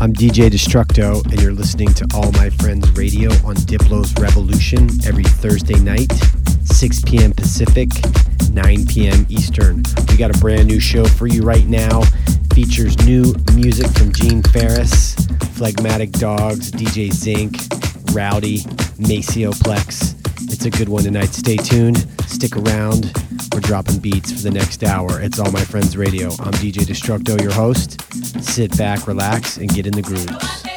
I'm DJ Destructo, and you're listening to All My Friends Radio on Diplo's Revolution every Thursday night, 6 p.m. Pacific, 9 p.m. Eastern. We got a brand new show for you right now. Features new music from Gene Farris, Phlegmatic Dogs, DJ Zinc, Rowdy, Macioplex. It's a good one tonight. Stay tuned, stick around. Dropping beats for the next hour. It's All My Friends Radio. I'm DJ Destructo, your host. Sit back, relax, and get in the grooves.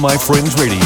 My Friends Radio.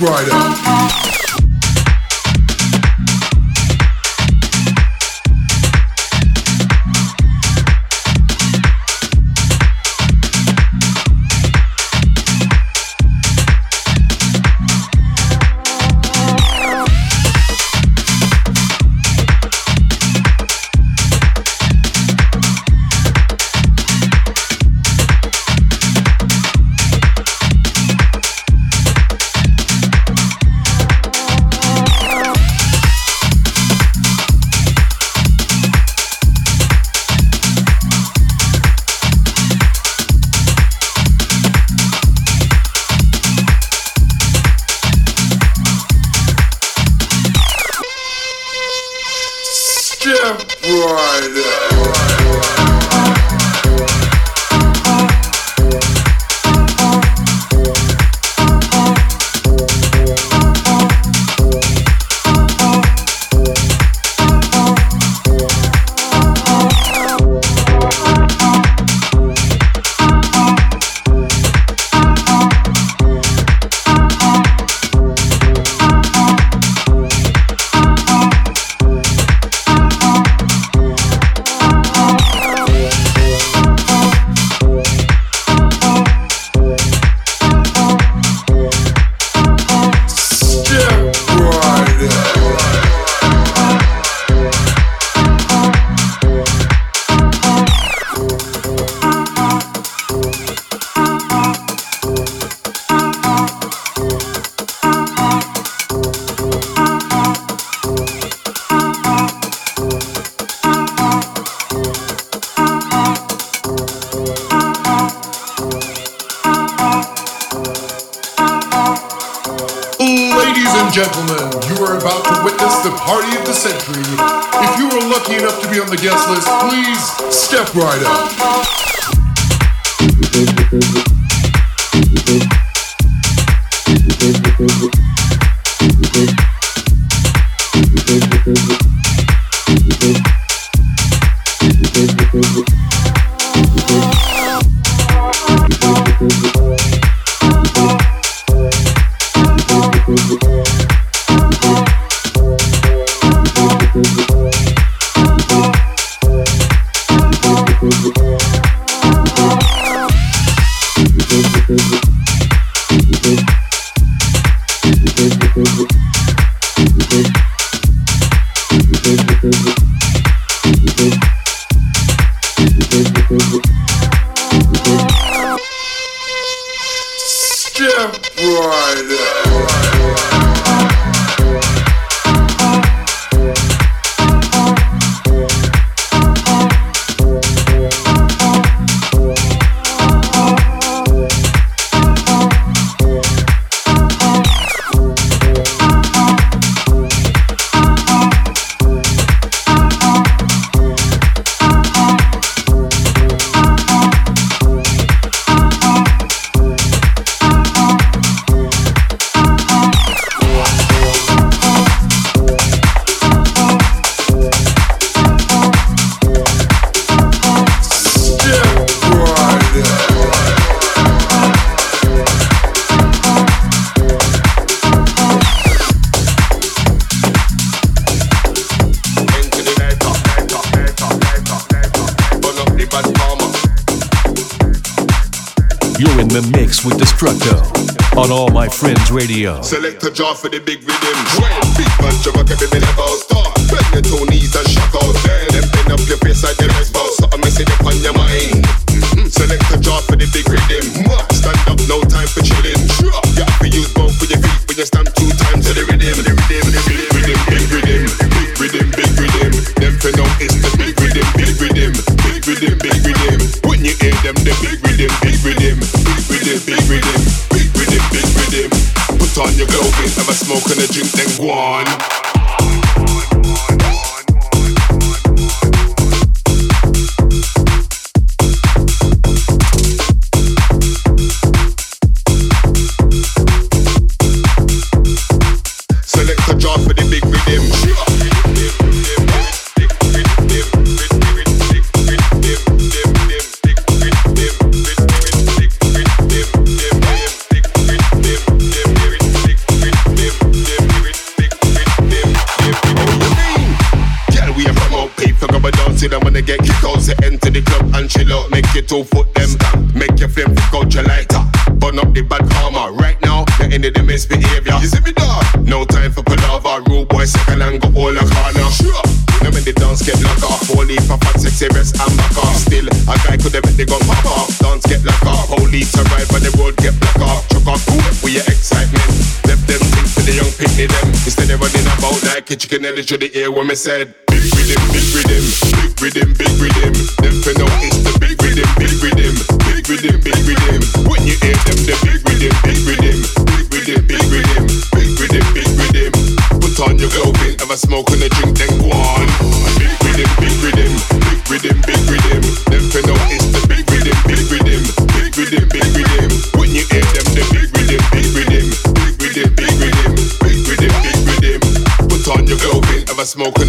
Rider. on all my friends radio. Select a jar for the big rhythm. Big house. Jackie Chicken Ellie should the hear what me said. Big rhythm, big rhythm, big rhythm, big rhythm. Them finna hit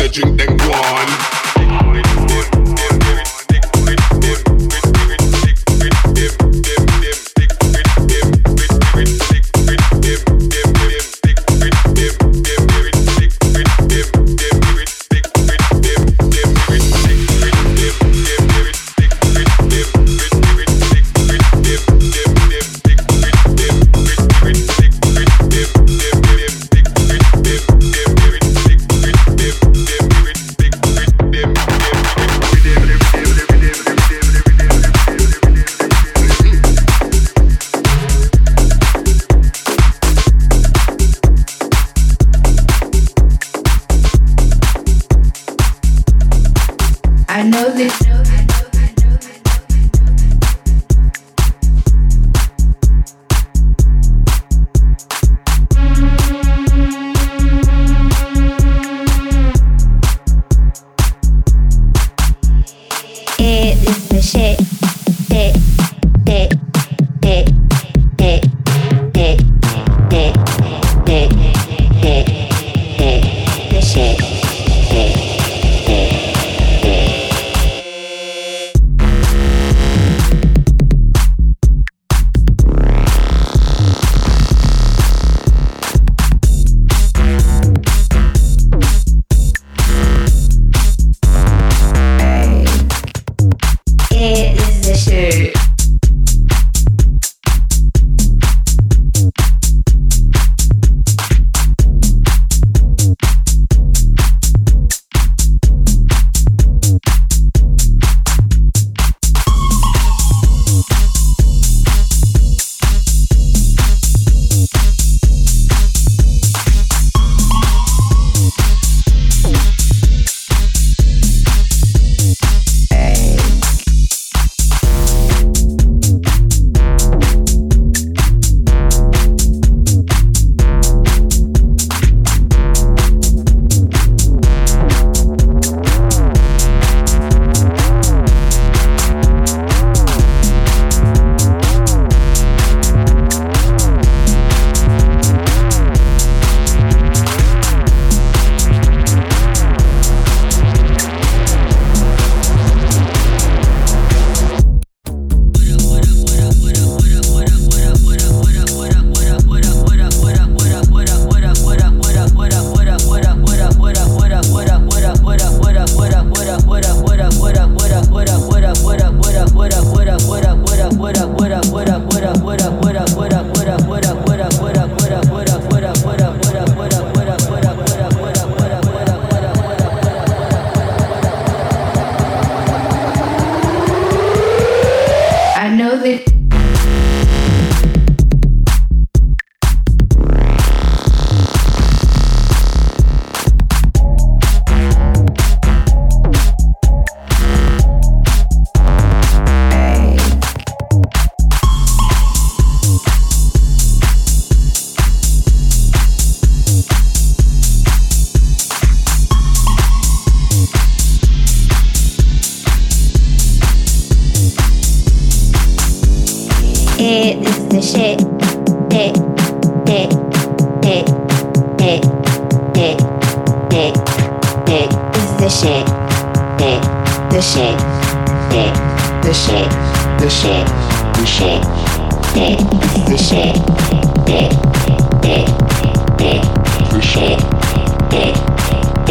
and the drink them go on.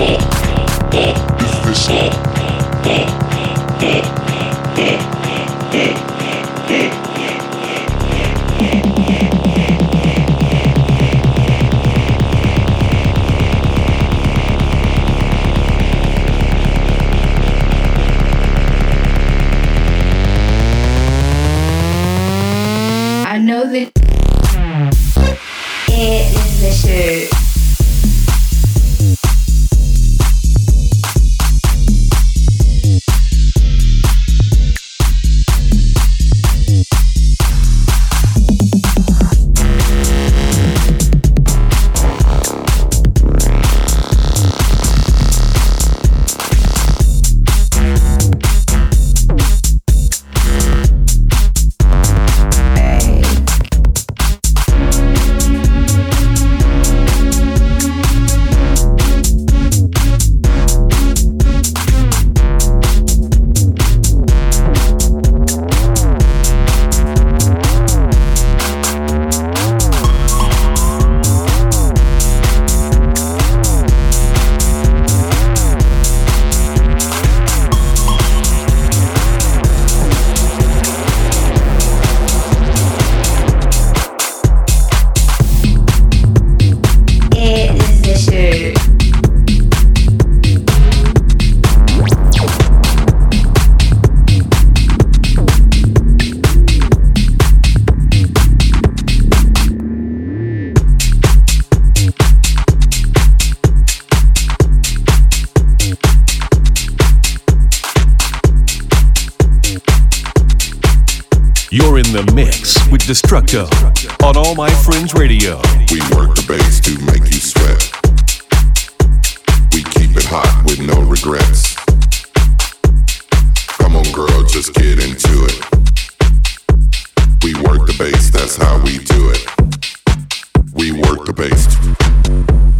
What is? Destructo on All My Friends Radio. We work the bass to make you sweat. We keep it hot with no regrets. Come on, girl, just get into it. We work the bass, that's how we do it. We work the bass.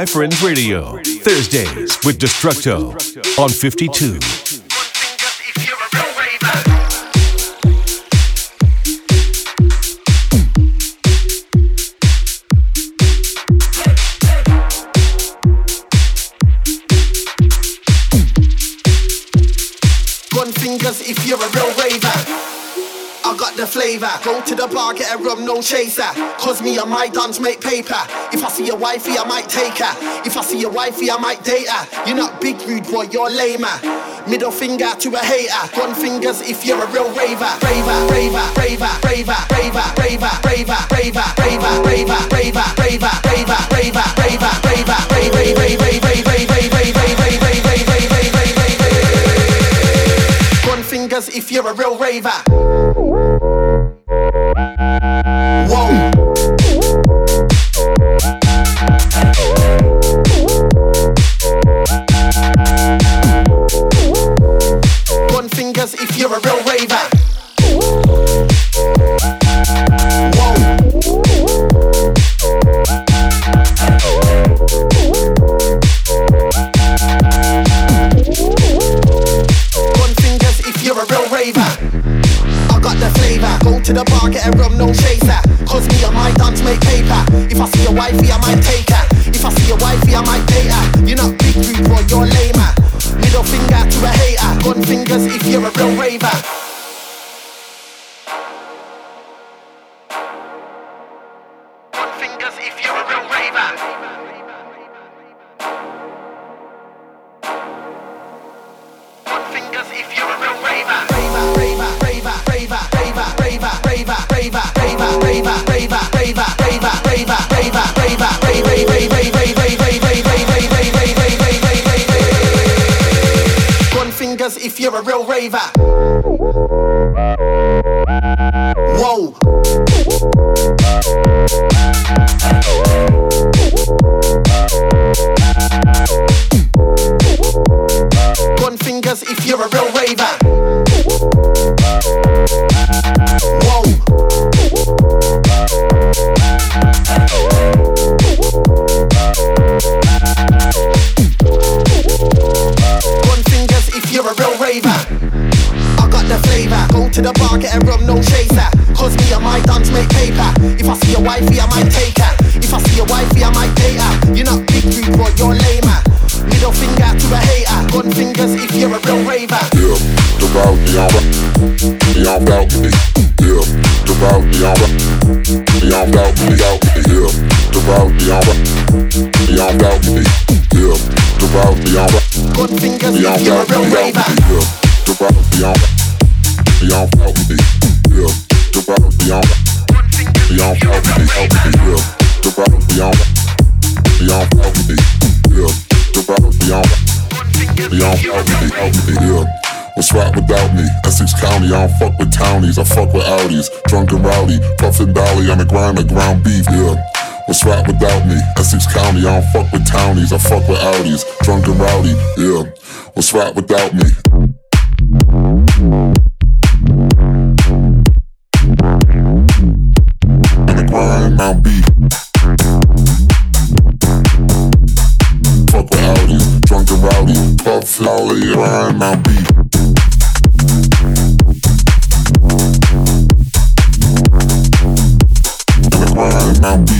My Friends Radio, Thursdays with Destructo on 52. Flavor. Go to the bar, get a rum, no chaser. Cause me and my dance make paper. If I see a wifey, I might take her. If I see a wifey, I might date her. You're not big rude boy, you're lamer. Middle finger to a hater. One fingers if you're a real raver. Raver, raver, raver, raver, raver, raver, raver, raver, raver, raver, raver, raver, raver, if you're a real raver. me. Yeah, fingers, me. Yeah. Me me. Yeah. Me me. Yeah. Me me. Yeah. Me me. Yeah. What's right without me? Essex County, I don't fuck with townies, I fuck with Audis. Drunk and rowdy, puffin' dolly on the grind, like ground beef, yeah. What's right without me? Essex County, I don't fuck with townies, I fuck with Audis. Drunk and rowdy, yeah. What's right without me? And the grind, Mount B. Fuck with Audis, drunk and rowdy. Puff, flower, grind, Mount B. And the grind, Mount B.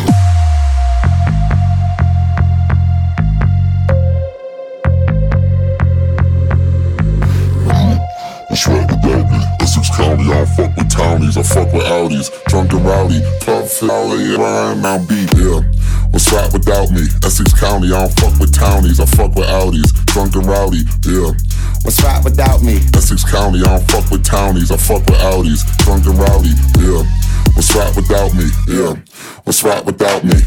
townies, I fuck with Audis. Drunk and rowdy, pub flower, Ryan, Mount B, yeah. What's right without me? Essex County, I don't fuck with townies, I fuck with Audis. Drunk and rowdy, yeah. What's right without me? Essex County, I don't fuck with townies, I fuck with Audis. Drunk and rowdy, yeah. What's right without me? Yeah. What's right without me?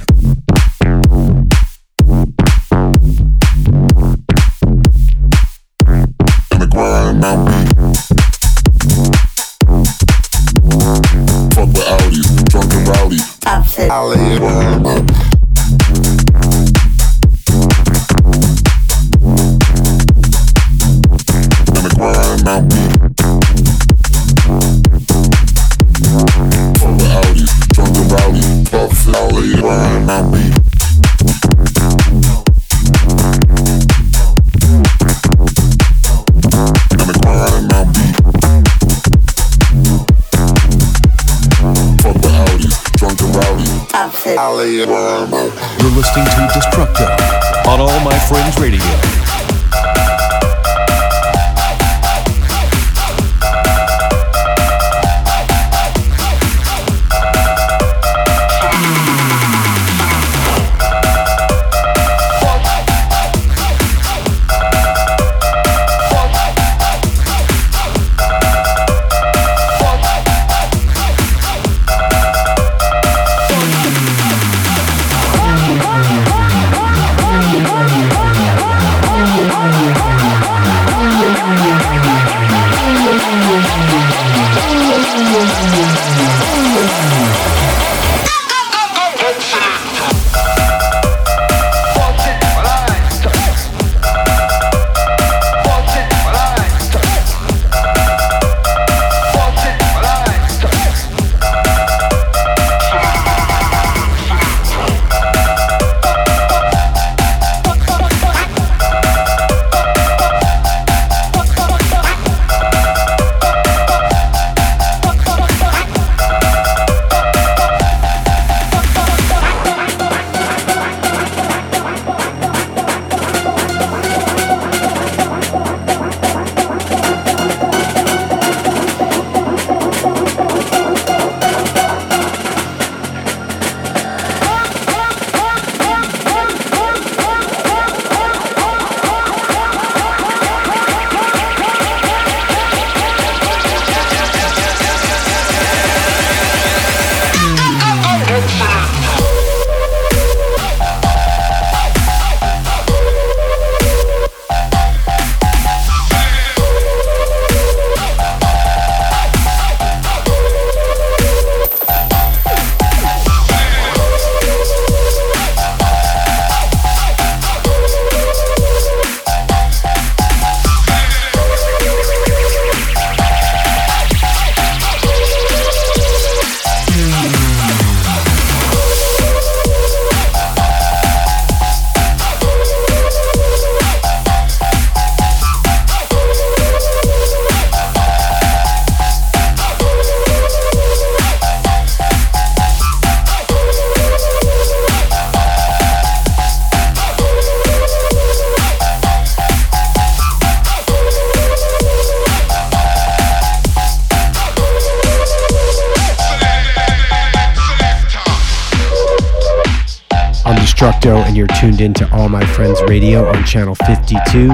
And you're tuned in to All My Friends Radio on Channel 52,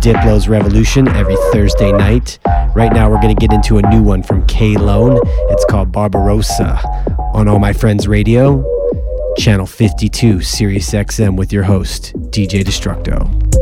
Diplo's Revolution, every Thursday night. Right now, we're going to get into a new one from K Lone. It's called Barbarossa on All My Friends Radio, Channel 52, Sirius XM, with your host, DJ Destructo.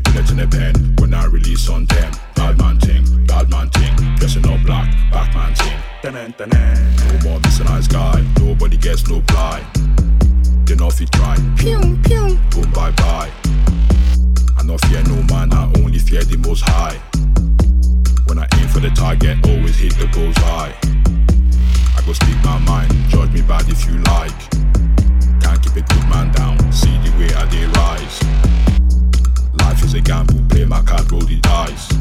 Them. Too many bullets in the pen. When I release on them. Bad man ting, bad man ting. Dressing up black, Batman ting. No more missing eyes guy. Nobody gets no blind. Then off he try. Pew pew. Boom bye bye. I no fear no man. I only fear the most high. When I aim for the target, always hit the bullseye. I go speak my mind. Judge me bad if you like. Can't keep a good man down. See the way I dey rise. Life is a gamble. Play my card, roll the dice.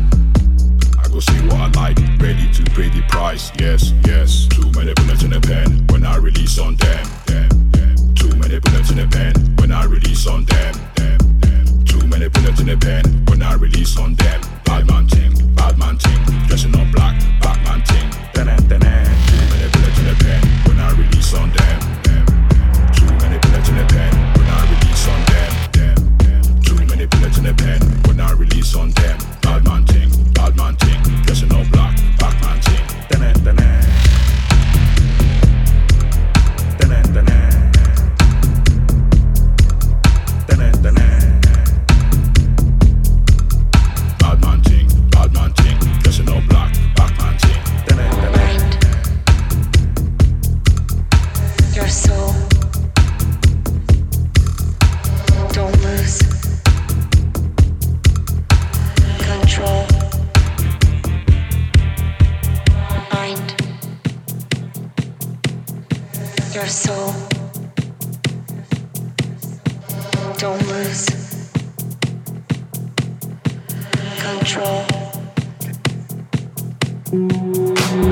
I go see what I like, ready to pay the price. Yes, yes. Too many bullets in the pen when I release on them. them, them. Too many bullets in the pen when I release on them. them, them. Too many bullets in the pen when I release on them. Bad man ting, bad man ting. Dressing up black, Batman ting. Too on them. Mind.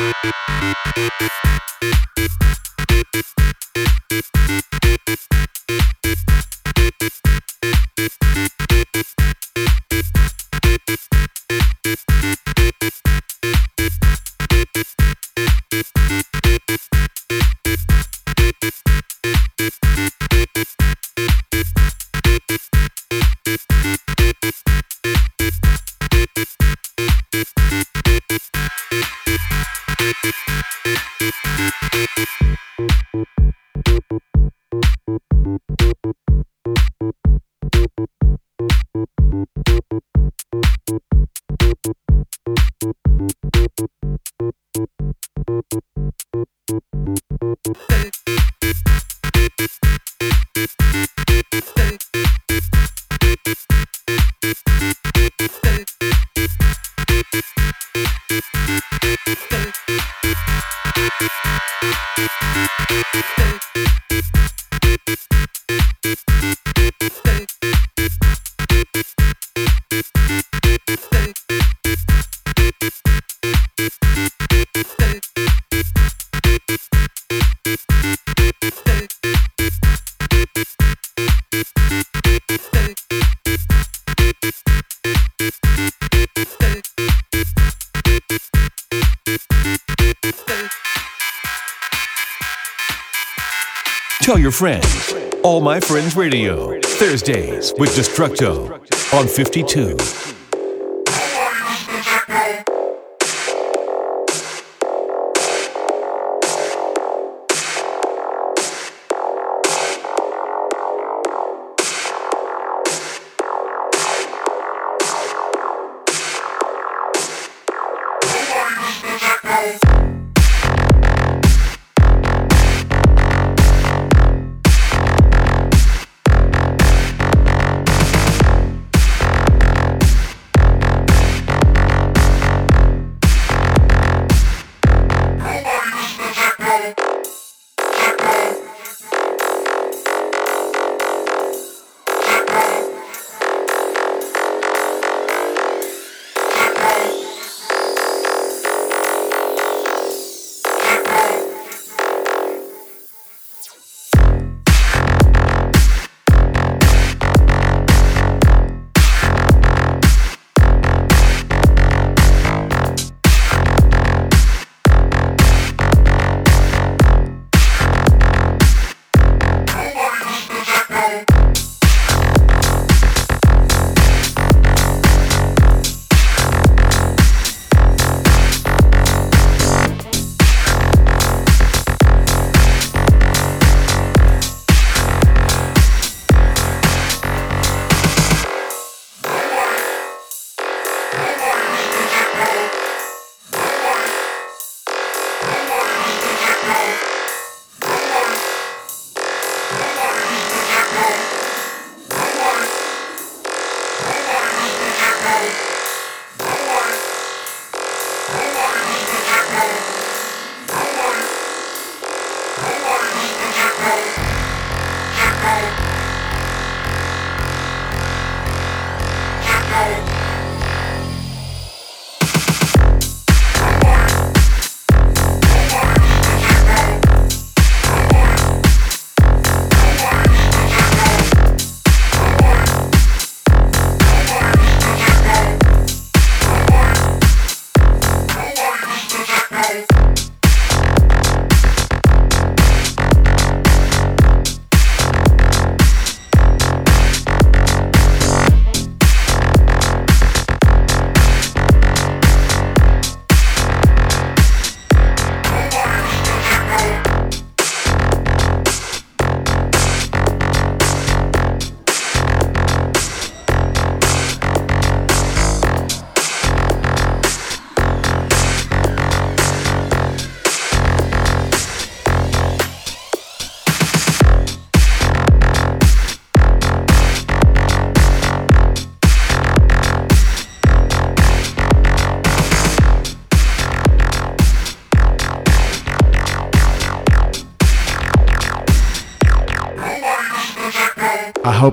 Música your friends. All My Friends Radio. Thursdays with Destructo on 52. Hey!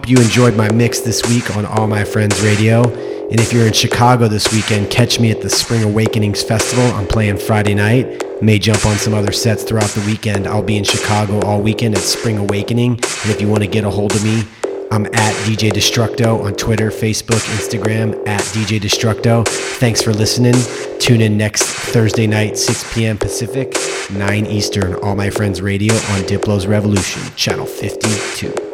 Hope you enjoyed my mix this week on All My Friends Radio. And if you're in Chicago this weekend, catch me at the Spring Awakenings Festival. I'm playing Friday night. May jump on some other sets throughout the weekend. I'll be in Chicago all weekend at Spring Awakening. And if you want to get a hold of me, I'm at DJ Destructo on Twitter, Facebook, Instagram, at DJ Destructo. Thanks for listening. Tune in next Thursday night, 6 p.m. Pacific, 9 Eastern, All My Friends Radio on Diplo's Revolution, Channel 52.